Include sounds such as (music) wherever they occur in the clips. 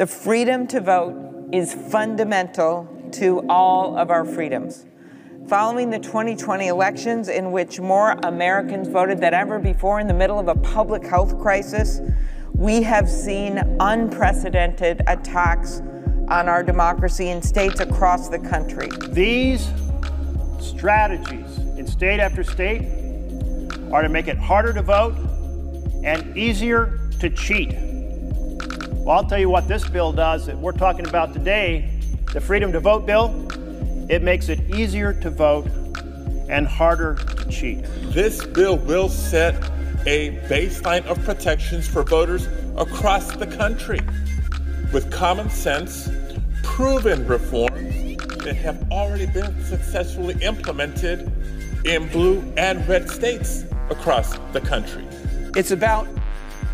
The freedom to vote is fundamental to all of our freedoms. Following the 2020 elections, in which more Americans voted than ever before in the middle of a public health crisis, we have seen unprecedented attacks on our democracy in states across the country. These strategies in state after state are to make it harder to vote and easier to cheat. Well, I'll tell you what this bill does that we're talking about today the Freedom to Vote bill. It makes it easier to vote and harder to cheat. This bill will set a baseline of protections for voters across the country with common sense, proven reforms that have already been successfully implemented in blue and red states across the country. It's about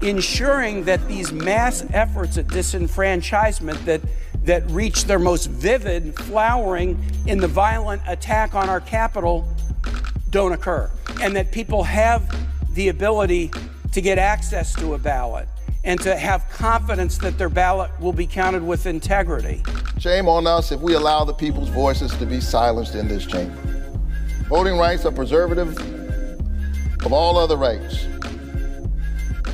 ensuring that these mass efforts at disenfranchisement that that reach their most vivid flowering in the violent attack on our Capitol don't occur and that people have the ability to get access to a ballot and to have confidence that their ballot will be counted with integrity. Shame on us if we allow the people's voices to be silenced in this chamber. Voting rights are preservative of all other rights.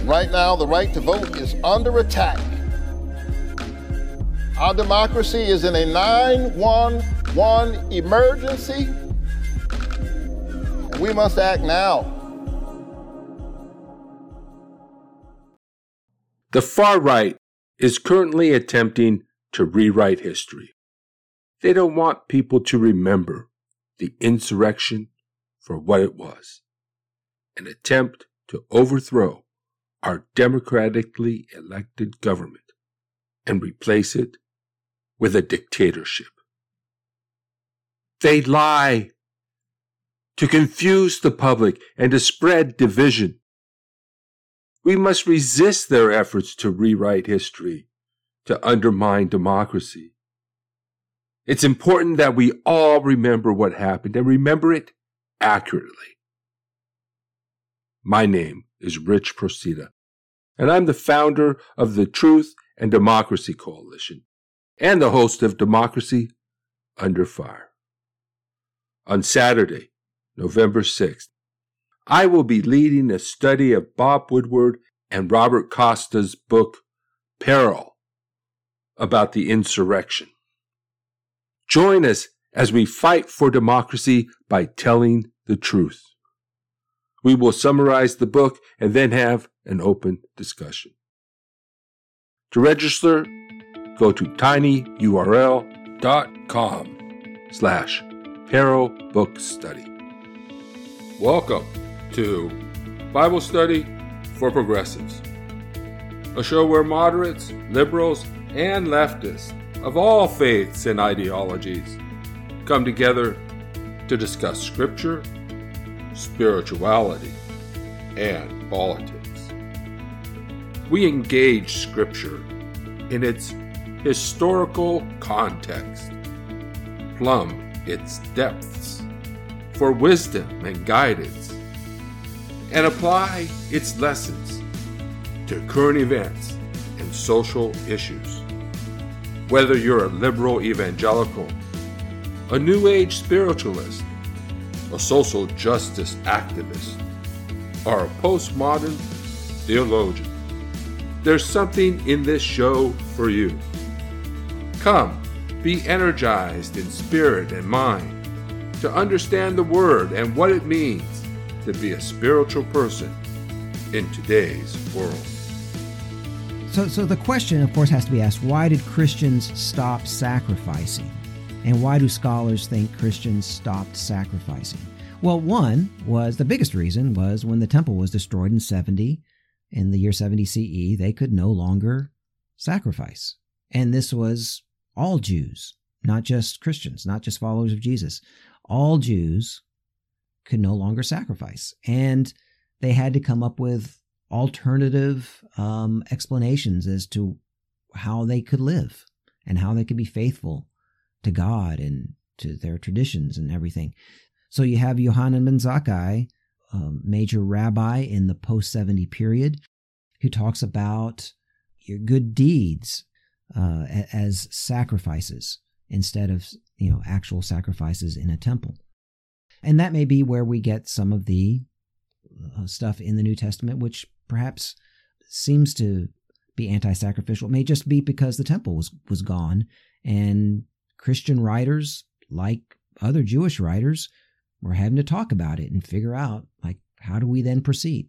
Right now, the right to vote is under attack. Our democracy is in a 911 emergency, we must act now. The far right is currently attempting to rewrite history. They don't want people to remember the insurrection for what it was an attempt to overthrow our democratically elected government and replace it with a dictatorship. They lie to confuse the public and to spread division. We must resist their efforts to rewrite history, to undermine democracy. It's important that we all remember what happened and remember it accurately. My name is Rich Procida, and I'm the founder of the Truth and Democracy Coalition and the host of Democracy Under Fire. On Saturday, November 6th, I will be leading a study of Bob Woodward and Robert Costa's book, Peril, about the insurrection. Join us as we fight for democracy by telling the truth. We will summarize the book and then have an open discussion. To register, go to tinyurl.com slash Peril Book Study. Welcome to Bible Study for Progressives, a show where moderates, liberals, and leftists of all faiths and ideologies come together to discuss scripture, spirituality, and politics. We engage scripture in its historical context, plumb its depths for wisdom and guidance, and apply its lessons to current events and social issues. Whether you're a liberal evangelical, a New Age spiritualist, a social justice activist, or a postmodern theologian, there's something in this show for you. Come, be energized in spirit and mind to understand the Word and what it means to be a spiritual person in today's world. So, so the question, of course, has to be asked why did Christians stop sacrificing? And why do scholars think Christians stopped sacrificing? Well, one was the biggest reason was when the temple was destroyed in 70, in the year 70 CE, they could no longer sacrifice. And this was all Jews, not just Christians, not just followers of Jesus. All Jews could no longer sacrifice. And they had to come up with alternative um, explanations as to how they could live and how they could be faithful to God and to their traditions and everything. So you have Yohanan ben Zakkai, a major rabbi in the post 70 period, who talks about your good deeds uh, as sacrifices instead of you know actual sacrifices in a temple. And that may be where we get some of the uh, stuff in the New Testament, which perhaps seems to be anti-sacrificial. It may just be because the temple was was gone, and Christian writers, like other Jewish writers, were having to talk about it and figure out like how do we then proceed.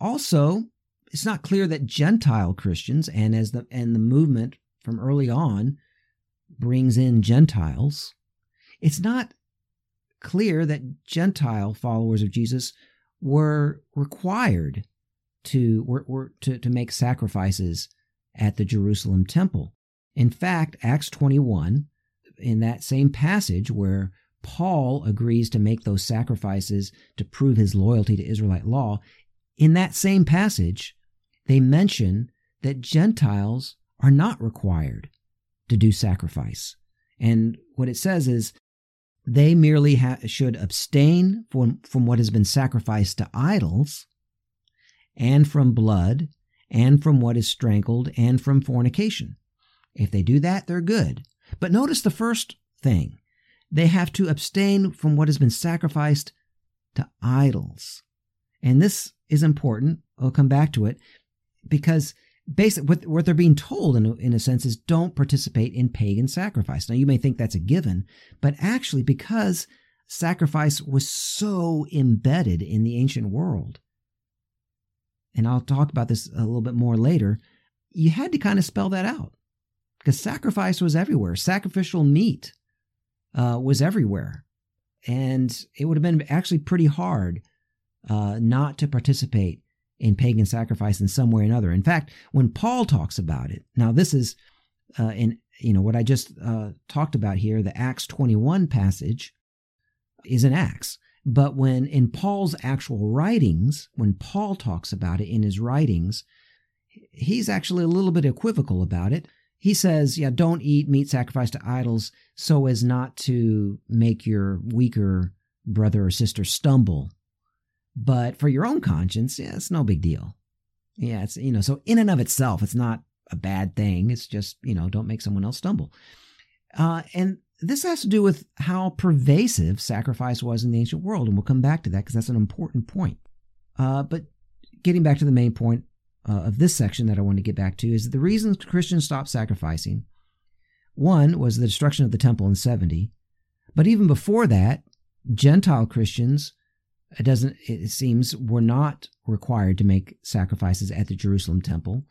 Also, it's not clear that Gentile Christians and as the and the movement from early on brings in Gentiles, it's not clear that Gentile followers of Jesus were required to were, were to, to make sacrifices at the Jerusalem temple. In fact, Acts 21, in that same passage where Paul agrees to make those sacrifices to prove his loyalty to Israelite law, in that same passage, they mention that Gentiles are not required to do sacrifice. And what it says is they merely ha- should abstain from, from what has been sacrificed to idols, and from blood, and from what is strangled, and from fornication. If they do that, they're good. But notice the first thing they have to abstain from what has been sacrificed to idols. And this is important. I'll come back to it because basically what, what they're being told in a, in a sense is don't participate in pagan sacrifice. Now you may think that's a given, but actually because sacrifice was so embedded in the ancient world, and I'll talk about this a little bit more later, you had to kind of spell that out because sacrifice was everywhere. Sacrificial meat uh, was everywhere. And it would have been actually pretty hard uh, not to participate in pagan sacrifice in some way or another. In fact, when Paul talks about it, now this is uh, in you know what I just uh, talked about here, the Acts 21 passage is in Acts. But when in Paul's actual writings, when Paul talks about it in his writings, he's actually a little bit equivocal about it. He says, yeah, don't eat meat sacrificed to idols so as not to make your weaker brother or sister stumble but for your own conscience, yeah, it's no big deal. Yeah, it's, you know, so in and of itself, it's not a bad thing. It's just, you know, don't make someone else stumble. Uh, and this has to do with how pervasive sacrifice was in the ancient world. And we'll come back to that because that's an important point. Uh, but getting back to the main point uh, of this section that I want to get back to is the reason Christians stopped sacrificing. One was the destruction of the temple in 70. But even before that, Gentile Christians it doesn't it seems were not required to make sacrifices at the Jerusalem temple,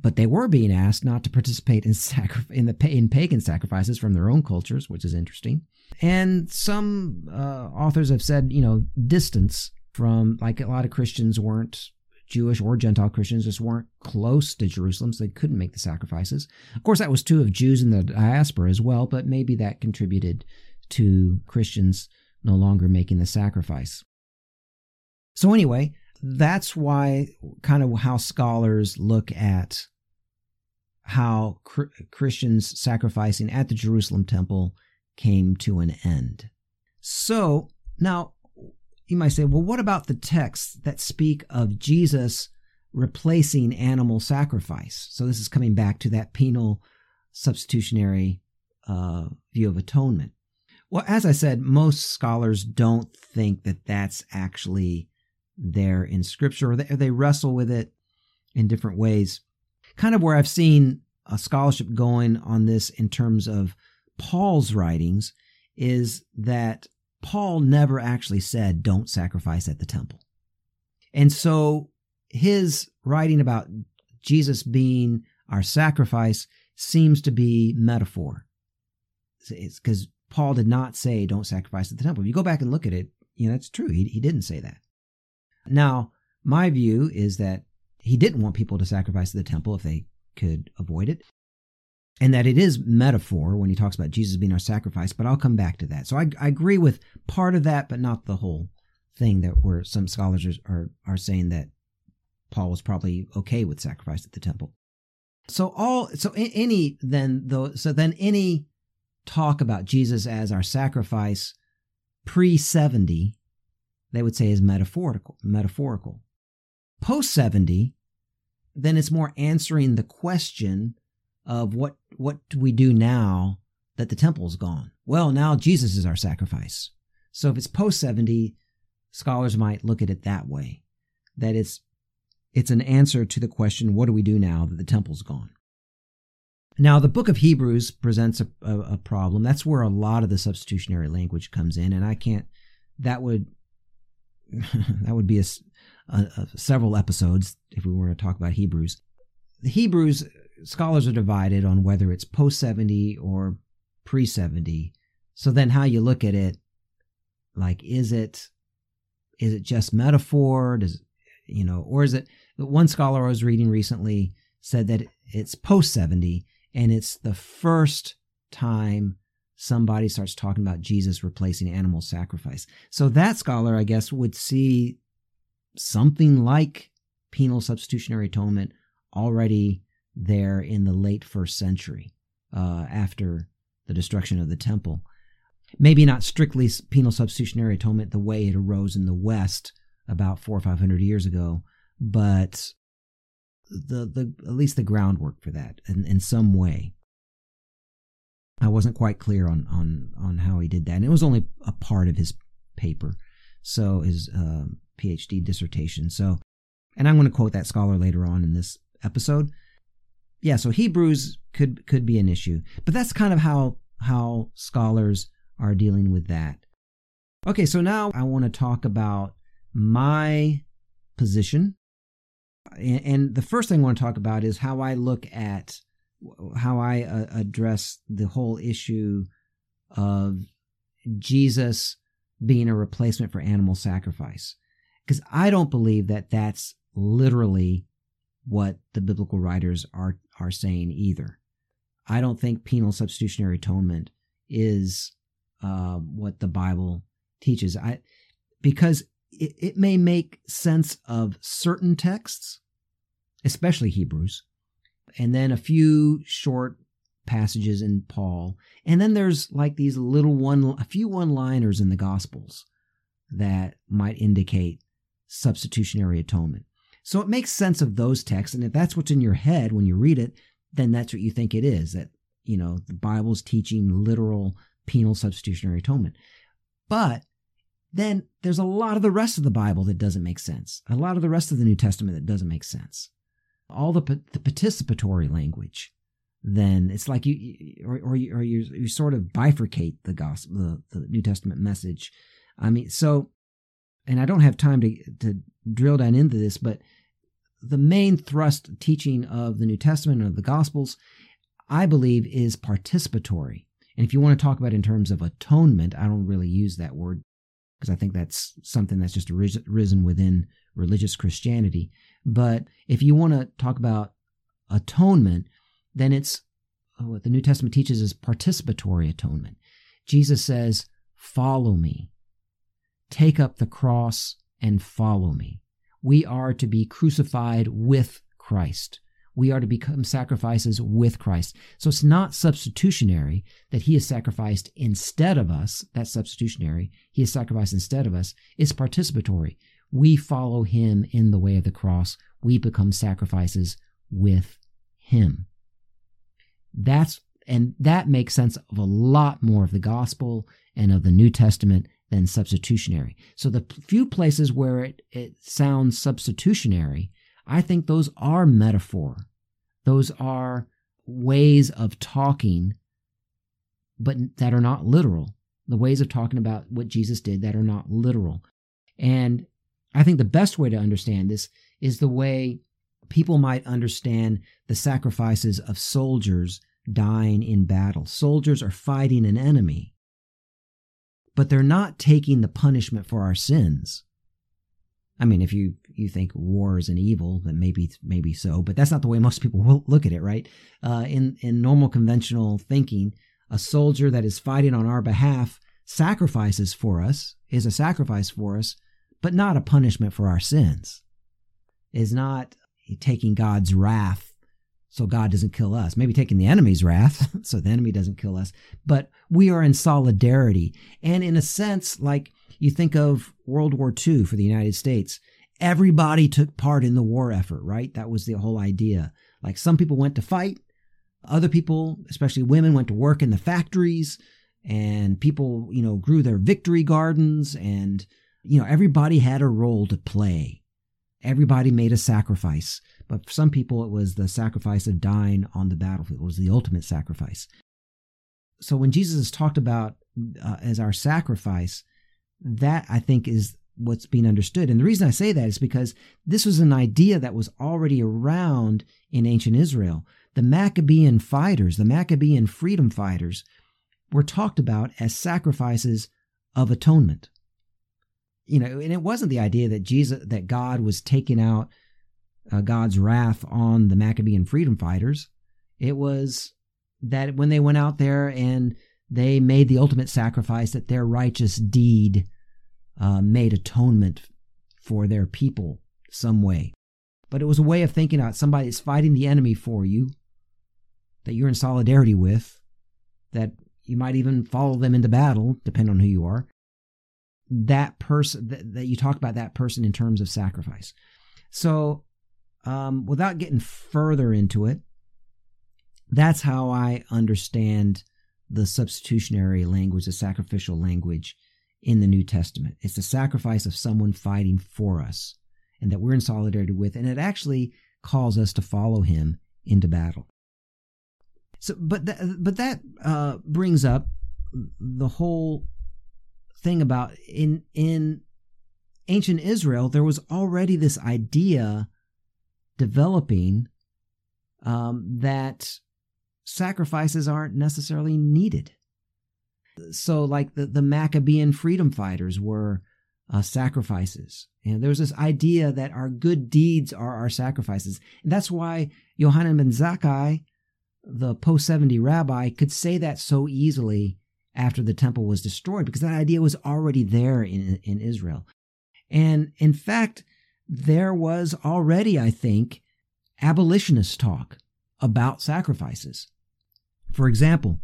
but they were being asked not to participate in sacri- in the in pagan sacrifices from their own cultures, which is interesting. And some uh, authors have said, you know, distance from like a lot of Christians weren't Jewish or Gentile Christians just weren't close to Jerusalem, so they couldn't make the sacrifices. Of course, that was true of Jews in the diaspora as well, but maybe that contributed to Christians no longer making the sacrifice. So, anyway, that's why kind of how scholars look at how Christians sacrificing at the Jerusalem temple came to an end. So, now you might say, well, what about the texts that speak of Jesus replacing animal sacrifice? So, this is coming back to that penal substitutionary uh, view of atonement. Well, as I said, most scholars don't think that that's actually there in scripture, or they, or they wrestle with it in different ways. Kind of where I've seen a scholarship going on this in terms of Paul's writings is that Paul never actually said, don't sacrifice at the temple. And so his writing about Jesus being our sacrifice seems to be metaphor. It's because Paul did not say, don't sacrifice at the temple. If you go back and look at it, you know, that's true. He, he didn't say that. Now, my view is that he didn't want people to sacrifice at the temple if they could avoid it. And that it is metaphor when he talks about Jesus being our sacrifice, but I'll come back to that. So I, I agree with part of that, but not the whole thing that where some scholars are, are saying that Paul was probably okay with sacrifice at the temple. So all so any then though so then any talk about Jesus as our sacrifice pre 70 they would say is metaphorical. Metaphorical. Post 70, then it's more answering the question of what what do we do now that the temple's gone? Well, now Jesus is our sacrifice. So if it's post 70, scholars might look at it that way. That it's it's an answer to the question, what do we do now that the temple's gone? Now, the book of Hebrews presents a, a, a, problem. That's where a lot of the substitutionary language comes in, and I can't. That would (laughs) that would be a, a, several episodes if we were to talk about Hebrews. The Hebrews scholars are divided on whether it's post seventy or pre seventy. So then, how you look at it, like, is it is it just metaphor? Does you know, or is it? One scholar I was reading recently said that it's post seventy and it's the first time somebody starts talking about Jesus replacing animal sacrifice. So that scholar, I guess, would see something like penal substitutionary atonement already there in the late first century uh, after the destruction of the temple. Maybe not strictly penal substitutionary atonement the way it arose in the West about four or five hundred years ago, but the the at least the groundwork for that in, in some way. I wasn't quite clear on on on how he did that, and it was only a part of his paper, so his uh, PhD dissertation. So, and I'm going to quote that scholar later on in this episode. Yeah, so Hebrews could could be an issue, but that's kind of how how scholars are dealing with that. Okay, so now I want to talk about my position and the first thing I want to talk about is how I look at how I uh, address the whole issue of Jesus being a replacement for animal sacrifice. Because I don't believe that that's literally what the biblical writers are, are saying either. I don't think penal substitutionary atonement is uh, what the Bible teaches. I because it, it may make sense of certain texts, especially Hebrews, and then a few short passages in Paul. And then there's like these little one, a few one liners in the Gospels that might indicate substitutionary atonement. So it makes sense of those texts. And if that's what's in your head when you read it, then that's what you think it is that, you know, the Bible's teaching literal penal substitutionary atonement. But then there's a lot of the rest of the Bible that doesn't make sense. A lot of the rest of the New Testament that doesn't make sense. All the, the participatory language, then it's like you, or, or, you, or you, you sort of bifurcate the gospel, the, the New Testament message. I mean, so, and I don't have time to, to drill down into this, but the main thrust teaching of the New Testament and of the Gospels, I believe, is participatory. And if you want to talk about in terms of atonement, I don't really use that word because I think that's something that's just risen within religious Christianity. But if you want to talk about atonement, then it's uh, what the New Testament teaches is participatory atonement. Jesus says, Follow me. Take up the cross and follow me. We are to be crucified with Christ we are to become sacrifices with Christ. So it's not substitutionary that he is sacrificed instead of us. That's substitutionary. He is sacrificed instead of us. It's participatory. We follow him in the way of the cross. We become sacrifices with him. That's, and that makes sense of a lot more of the gospel and of the New Testament than substitutionary. So the few places where it, it sounds substitutionary, I think those are metaphor. Those are ways of talking, but that are not literal. The ways of talking about what Jesus did that are not literal. And I think the best way to understand this is the way people might understand the sacrifices of soldiers dying in battle. Soldiers are fighting an enemy, but they're not taking the punishment for our sins. I mean, if you you think war is an evil, then maybe maybe so, but that's not the way most people will look at it, right? Uh, in in normal conventional thinking, a soldier that is fighting on our behalf sacrifices for us is a sacrifice for us, but not a punishment for our sins. Is not taking God's wrath so God doesn't kill us. Maybe taking the enemy's wrath (laughs) so the enemy doesn't kill us, but we are in solidarity. And in a sense, like you think of World War II for the United States, everybody took part in the war effort, right? That was the whole idea. Like some people went to fight, other people, especially women, went to work in the factories and people, you know, grew their victory gardens and, you know, everybody had a role to play. Everybody made a sacrifice. But for some people, it was the sacrifice of dying on the battlefield. It was the ultimate sacrifice. So when Jesus is talked about uh, as our sacrifice, that I think is what's being understood. And the reason I say that is because this was an idea that was already around in ancient Israel. The Maccabean fighters, the Maccabean freedom fighters, were talked about as sacrifices of atonement. You know, and it wasn't the idea that Jesus, that God was taking out uh, God's wrath on the Maccabean freedom fighters. It was that when they went out there and they made the ultimate sacrifice, that their righteous deed uh, made atonement for their people some way. But it was a way of thinking out somebody is fighting the enemy for you, that you're in solidarity with, that you might even follow them into battle, depending on who you are. That person that, that you talk about that person in terms of sacrifice. So, um, without getting further into it, that's how I understand the substitutionary language, the sacrificial language in the New Testament. It's the sacrifice of someone fighting for us and that we're in solidarity with, and it actually calls us to follow him into battle. So, but that, but that uh, brings up the whole thing about in in ancient Israel, there was already this idea developing um, that sacrifices aren't necessarily needed. So, like the, the Maccabean freedom fighters were uh, sacrifices. And there was this idea that our good deeds are our sacrifices. And that's why Yohanan ben Zakkai, the post 70 rabbi, could say that so easily after the temple was destroyed, because that idea was already there in, in Israel. And in fact, there was already, I think, abolitionist talk about sacrifices. For example,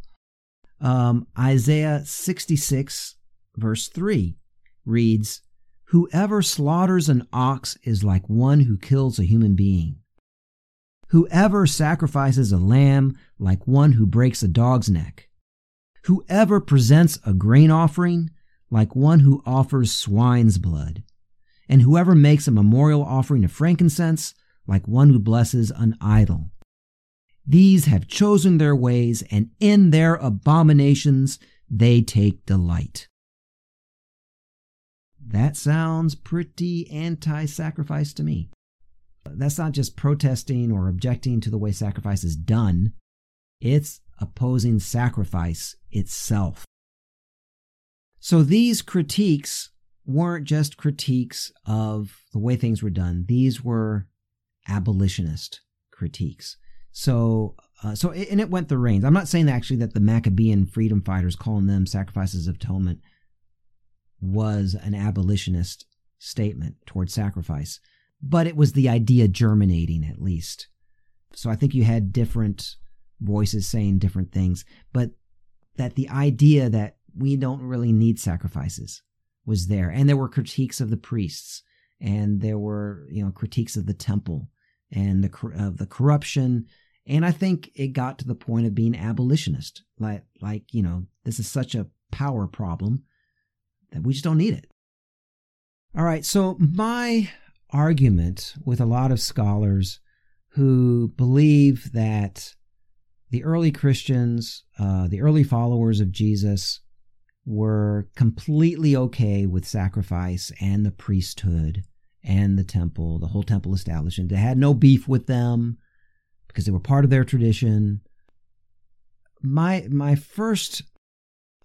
um, Isaiah 66, verse 3 reads, Whoever slaughters an ox is like one who kills a human being. Whoever sacrifices a lamb like one who breaks a dog's neck. Whoever presents a grain offering like one who offers swine's blood. And whoever makes a memorial offering of frankincense like one who blesses an idol. These have chosen their ways, and in their abominations they take delight. That sounds pretty anti sacrifice to me. That's not just protesting or objecting to the way sacrifice is done, it's opposing sacrifice itself. So these critiques weren't just critiques of the way things were done, these were abolitionist critiques. So, uh, so and it went the reins. I'm not saying actually that the Maccabean freedom fighters calling them sacrifices of atonement was an abolitionist statement toward sacrifice, but it was the idea germinating at least. So I think you had different voices saying different things, but that the idea that we don't really need sacrifices was there, and there were critiques of the priests, and there were you know critiques of the temple and the of the corruption and I think it got to the point of being abolitionist. Like, like, you know, this is such a power problem that we just don't need it. All right. So my argument with a lot of scholars who believe that the early Christians, uh, the early followers of Jesus, were completely okay with sacrifice and the priesthood and the temple, the whole temple establishment. They had no beef with them because they were part of their tradition. My my first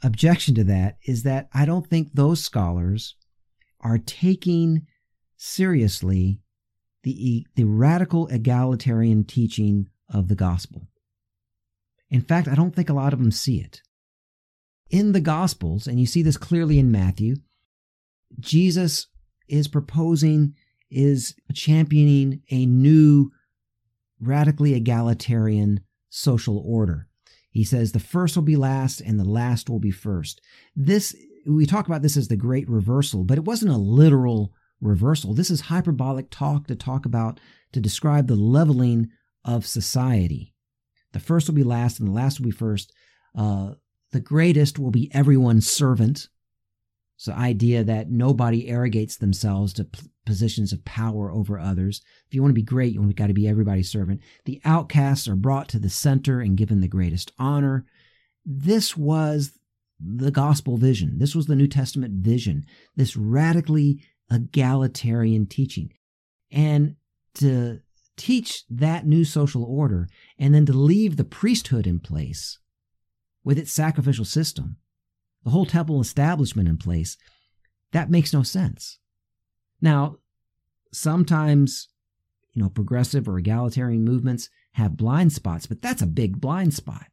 objection to that is that I don't think those scholars are taking seriously the the radical egalitarian teaching of the gospel. In fact, I don't think a lot of them see it. In the gospels, and you see this clearly in Matthew, Jesus is proposing is championing a new radically egalitarian social order. He says the first will be last and the last will be first. This, we talk about this as the great reversal, but it wasn't a literal reversal. This is hyperbolic talk to talk about, to describe the leveling of society. The first will be last, and the last will be first. Uh, the greatest will be everyone's servant. So, idea that nobody arrogates themselves to p- positions of power over others. If you want to be great, you got to be everybody's servant. The outcasts are brought to the center and given the greatest honor. This was the gospel vision. This was the New Testament vision. This radically egalitarian teaching. And to teach that new social order and then to leave the priesthood in place with its sacrificial system, the whole temple establishment in place, that makes no sense. Now, sometimes, you know, progressive or egalitarian movements have blind spots, but that's a big blind spot.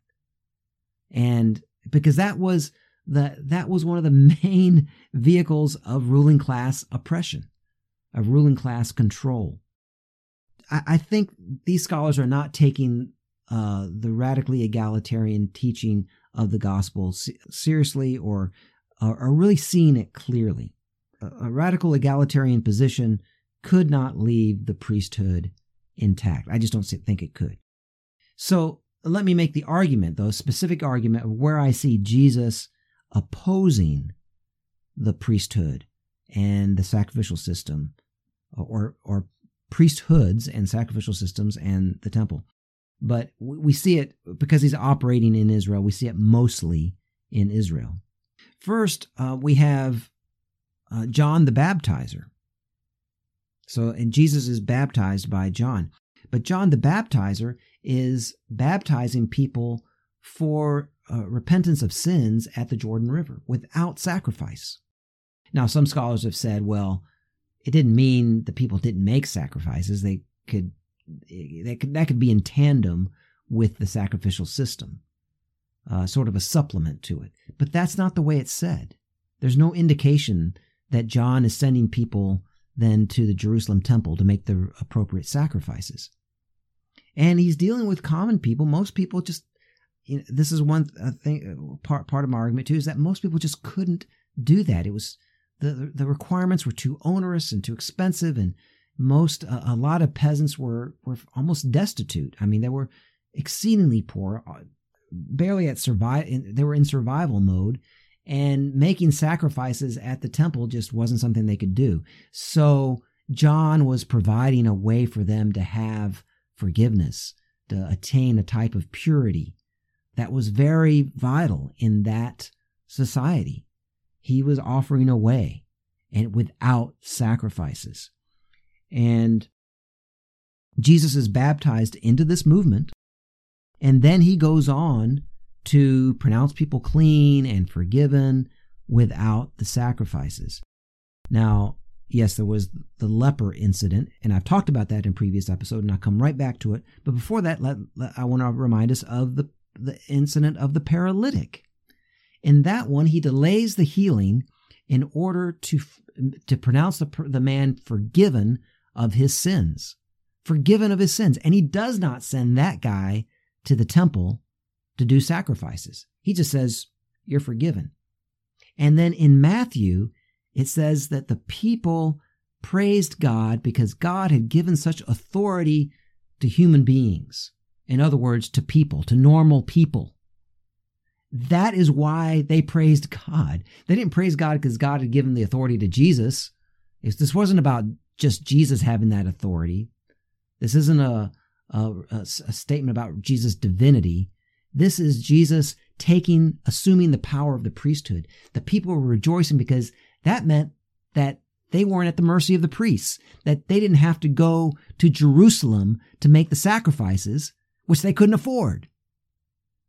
And because that was the that was one of the (laughs) main vehicles of ruling class oppression, of ruling class control. I, think these scholars are not taking uh, the radically egalitarian teaching of the gospel seriously or are really seeing it clearly. A, a radical egalitarian position could not leave the priesthood intact. I just don't think it could. So let me make the argument, though, a specific argument of where I see Jesus opposing the priesthood and the sacrificial system, or or priesthoods and sacrificial systems and the temple. But we see it because he's operating in Israel. We see it mostly in Israel. First, uh, we have uh, John the Baptizer. So, and Jesus is baptized by John. But John the Baptizer is baptizing people for uh, repentance of sins at the Jordan River without sacrifice. Now, some scholars have said, well, it didn't mean the people didn't make sacrifices. They could, they could that could be in tandem with the sacrificial system, uh, sort of a supplement to it. But that's not the way it's said. There's no indication that John is sending people then to the Jerusalem temple to make the appropriate sacrifices. And he's dealing with common people. Most people just, you know, this is one thing, part, part of my argument too, is that most people just couldn't do that. It was, the, the requirements were too onerous and too expensive. And most, a, a lot of peasants were, were almost destitute. I mean, they were exceedingly poor, uh, barely at survive, they were in survival mode and making sacrifices at the temple just wasn't something they could do. So John was providing a way for them to have forgiveness, to attain a type of purity that was very vital in that society. He was offering a way and without sacrifices. And Jesus is baptized into this movement. And then he goes on to pronounce people clean and forgiven without the sacrifices. Now, yes, there was the leper incident, and I've talked about that in previous episode, and I'll come right back to it. But before that, let, let, I want to remind us of the, the incident of the paralytic. In that one, he delays the healing in order to to pronounce the, the man forgiven of his sins, forgiven of his sins, and he does not send that guy to the temple to do sacrifices. He just says, You're forgiven. And then in Matthew, it says that the people praised God because God had given such authority to human beings. In other words, to people, to normal people. That is why they praised God. They didn't praise God because God had given the authority to Jesus. This wasn't about just Jesus having that authority. This isn't a, a, a statement about Jesus' divinity. This is Jesus taking, assuming the power of the priesthood. The people were rejoicing because that meant that they weren't at the mercy of the priests, that they didn't have to go to Jerusalem to make the sacrifices, which they couldn't afford,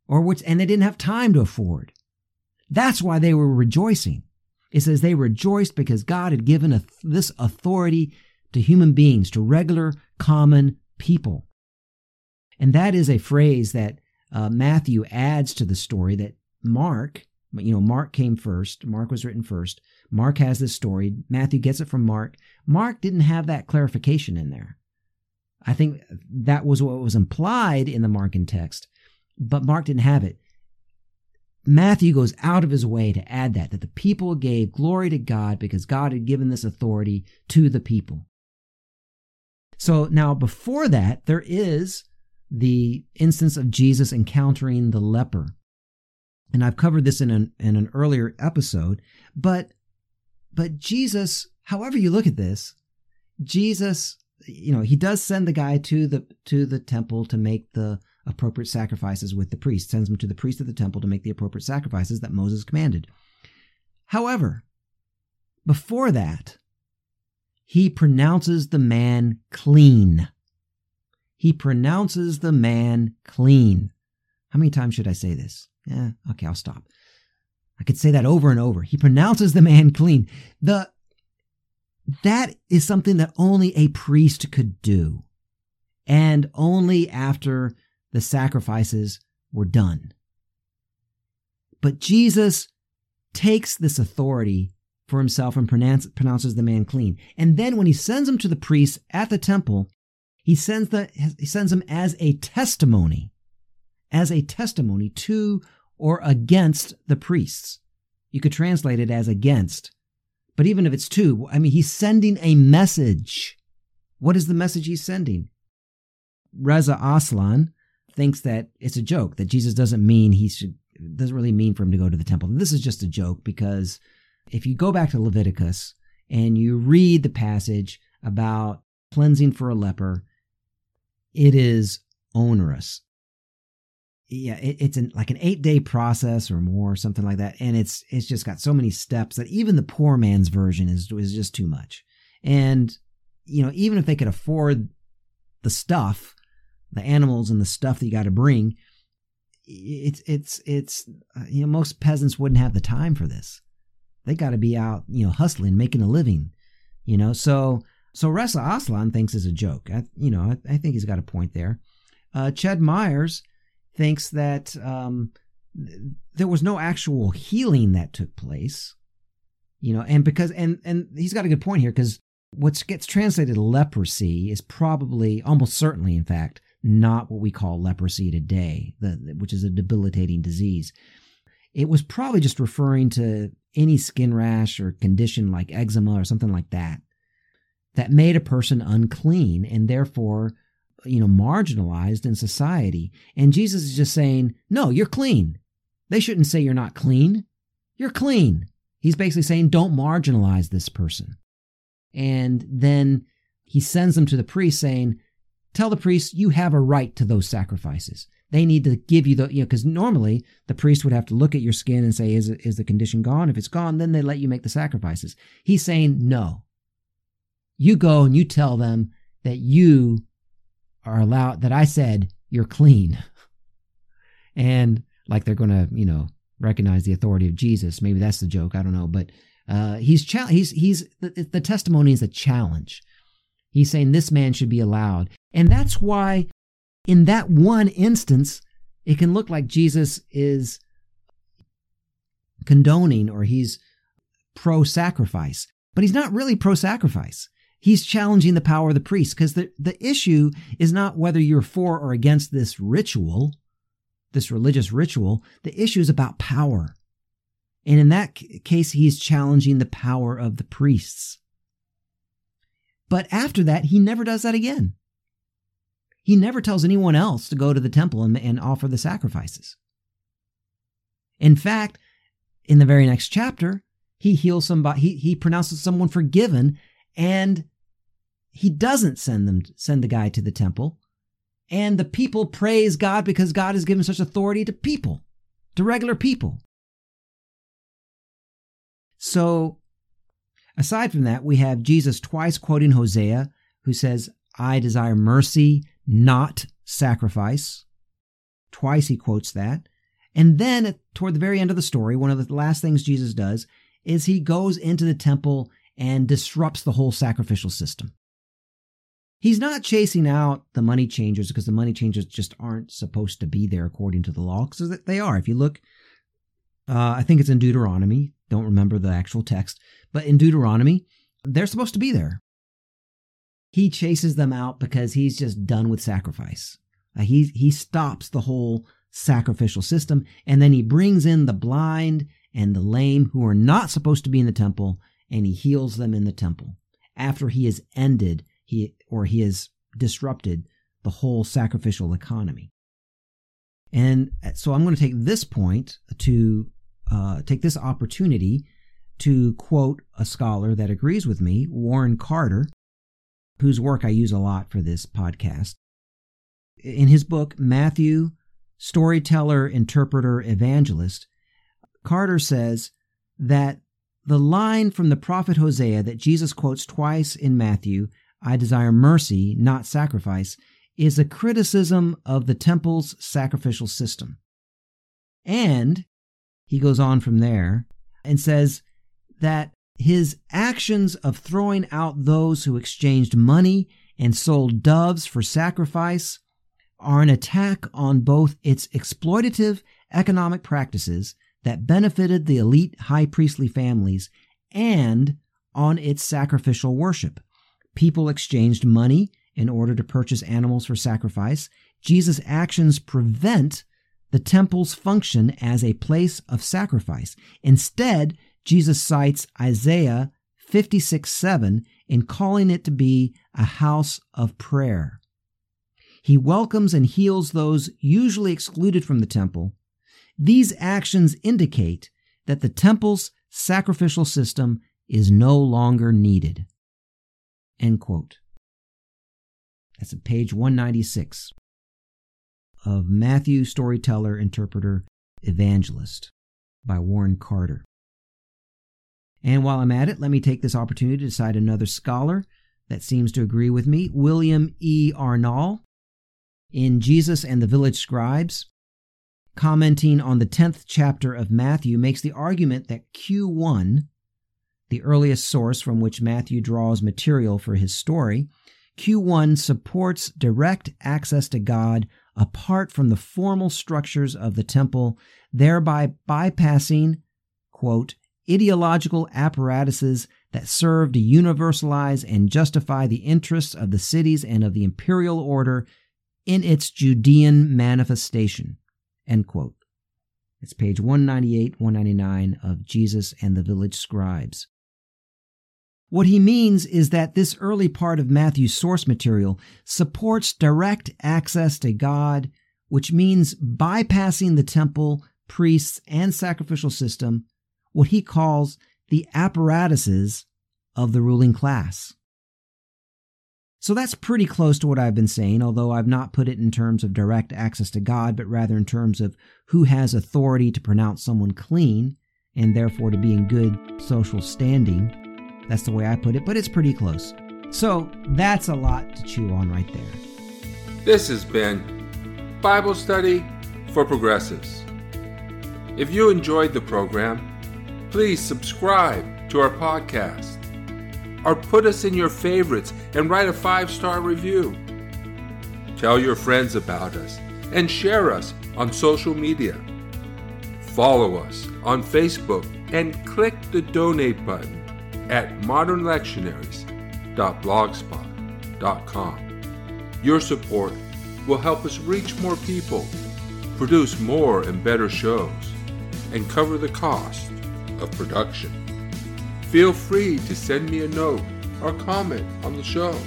or which, and they didn't have time to afford. That's why they were rejoicing. It says they rejoiced because God had given a, this authority to human beings, to regular, common people. And that is a phrase that uh, Matthew adds to the story that Mark, you know, Mark came first. Mark was written first. Mark has this story. Matthew gets it from Mark. Mark didn't have that clarification in there. I think that was what was implied in the Markan text, but Mark didn't have it. Matthew goes out of his way to add that, that the people gave glory to God because God had given this authority to the people. So now before that, there is the instance of Jesus encountering the leper. And I've covered this in an, in an earlier episode, but, but Jesus, however you look at this, Jesus, you know, he does send the guy to the, to the temple to make the appropriate sacrifices with the priest, sends him to the priest of the temple to make the appropriate sacrifices that Moses commanded. However, before that, he pronounces the man clean. He pronounces the man clean. How many times should I say this? Yeah, okay, I'll stop. I could say that over and over. He pronounces the man clean. The that is something that only a priest could do. And only after the sacrifices were done. But Jesus takes this authority for himself and pronounce, pronounces the man clean. And then when he sends him to the priest at the temple, he sends the he sends him as a testimony, as a testimony to or against the priests. You could translate it as against. But even if it's to, I mean, he's sending a message. What is the message he's sending? Reza Aslan thinks that it's a joke, that Jesus doesn't mean he should, doesn't really mean for him to go to the temple. This is just a joke because if you go back to Leviticus and you read the passage about cleansing for a leper, it is onerous. Yeah, it, it's an, like an eight day process or more, something like that, and it's it's just got so many steps that even the poor man's version is is just too much. And you know, even if they could afford the stuff, the animals and the stuff that you got to bring, it's it's it's uh, you know most peasants wouldn't have the time for this. They got to be out, you know, hustling, making a living, you know. So so Reza Aslan thinks it's a joke. I, you know, I, I think he's got a point there. Uh, Myers thinks that um, there was no actual healing that took place, you know, and because and and he's got a good point here because what gets translated leprosy is probably almost certainly, in fact, not what we call leprosy today, the, which is a debilitating disease. It was probably just referring to any skin rash or condition like eczema or something like that that made a person unclean and therefore you know marginalized in society. And jesus is just saying no you're clean. They shouldn't say you're not clean. You're clean. He's basically saying don't marginalize this person. And then he sends them to the priest saying tell the priest you have a right to those sacrifices they need to give you the, you know, because normally the priest would have to look at your skin and say, is, is the condition gone? If it's gone, then they let you make the sacrifices. He's saying, no. You go and you tell them that you are allowed, that I said you're clean. (laughs) and like they're going to, you know, recognize the authority of Jesus. Maybe that's the joke. I don't know. But uh, he's, cha- he's, he's, the, the testimony is a challenge. He's saying this man should be allowed. And that's why in that one instance, it can look like Jesus is condoning or he's pro sacrifice, but he's not really pro sacrifice. He's challenging the power of the priest because the, the issue is not whether you're for or against this ritual, this religious ritual. The issue is about power. And in that case, he's challenging the power of the priests. But after that, he never does that again. He never tells anyone else to go to the temple and, and offer the sacrifices. In fact, in the very next chapter, he heals somebody, he, he pronounces someone forgiven, and he doesn't send them send the guy to the temple. And the people praise God because God has given such authority to people, to regular people. So, aside from that, we have Jesus twice quoting Hosea, who says, I desire mercy, not sacrifice. Twice he quotes that. And then toward the very end of the story, one of the last things Jesus does is he goes into the temple and disrupts the whole sacrificial system. He's not chasing out the money changers because the money changers just aren't supposed to be there according to the law, because they are. If you look, uh, I think it's in Deuteronomy, don't remember the actual text, but in Deuteronomy, they're supposed to be there he chases them out because he's just done with sacrifice. Uh, he he stops the whole sacrificial system, and then he brings in the blind and the lame who are not supposed to be in the temple, and he heals them in the temple after he has ended he or he has disrupted the whole sacrificial economy. And so I'm going to take this point to uh, take this opportunity to quote a scholar that agrees with me, Warren Carter, whose work I use a lot for this podcast. In his book, Matthew, Storyteller, Interpreter, Evangelist, Carter says that the line from the prophet Hosea that Jesus quotes twice in Matthew, I desire mercy, not sacrifice, is a criticism of the temple's sacrificial system. And he goes on from there and says that his actions of throwing out those who exchanged money and sold doves for sacrifice are an attack on both its exploitative economic practices that benefited the elite high priestly families and on its sacrificial worship. People exchanged money in order to purchase animals for sacrifice. Jesus' actions prevent the temple's function as a place of sacrifice. Instead, Jesus cites Isaiah 56 7 in calling it to be a house of prayer. He welcomes and heals those usually excluded from the temple. These actions indicate that the temple's sacrificial system is no longer needed. End quote. That's at page 196 of Matthew Storyteller, Interpreter, Evangelist by Warren Carter. And while I'm at it, let me take this opportunity to cite another scholar that seems to agree with me, William E. Arnal, in Jesus and the Village Scribes, commenting on the 10th chapter of Matthew, makes the argument that Q1, the earliest source from which Matthew draws material for his story, Q1 supports direct access to God apart from the formal structures of the temple, thereby bypassing, quote, ideological apparatuses that serve to universalize and justify the interests of the cities and of the imperial order in its Judean manifestation. End quote. It's page 198, 199 of Jesus and the Village Scribes. What he means is that this early part of Matthew's source material supports direct access to God, which means bypassing the temple, priests, and sacrificial system what he calls the apparatuses of the ruling class. So that's pretty close to what I've been saying, although I've not put it in terms of direct access to God, but rather in terms of who has authority to pronounce someone clean and therefore to be in good social standing. That's the way I put it, but it's pretty close. So that's a lot to chew on right there. This has been Bible Study for Progressives. If you enjoyed the program, please subscribe to our podcast or put us in your favorites and write a five star review. Tell your friends about us and share us on social media. Follow us on Facebook and click the donate button at modernlectionaries.blogspot.com. Your support will help us reach more people, produce more and better shows, and cover the cost of production. Feel free to send me a note or comment on the show.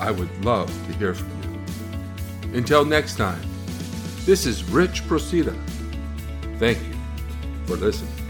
I would love to hear from you. Until next time, this is Rich Procida. Thank you for listening.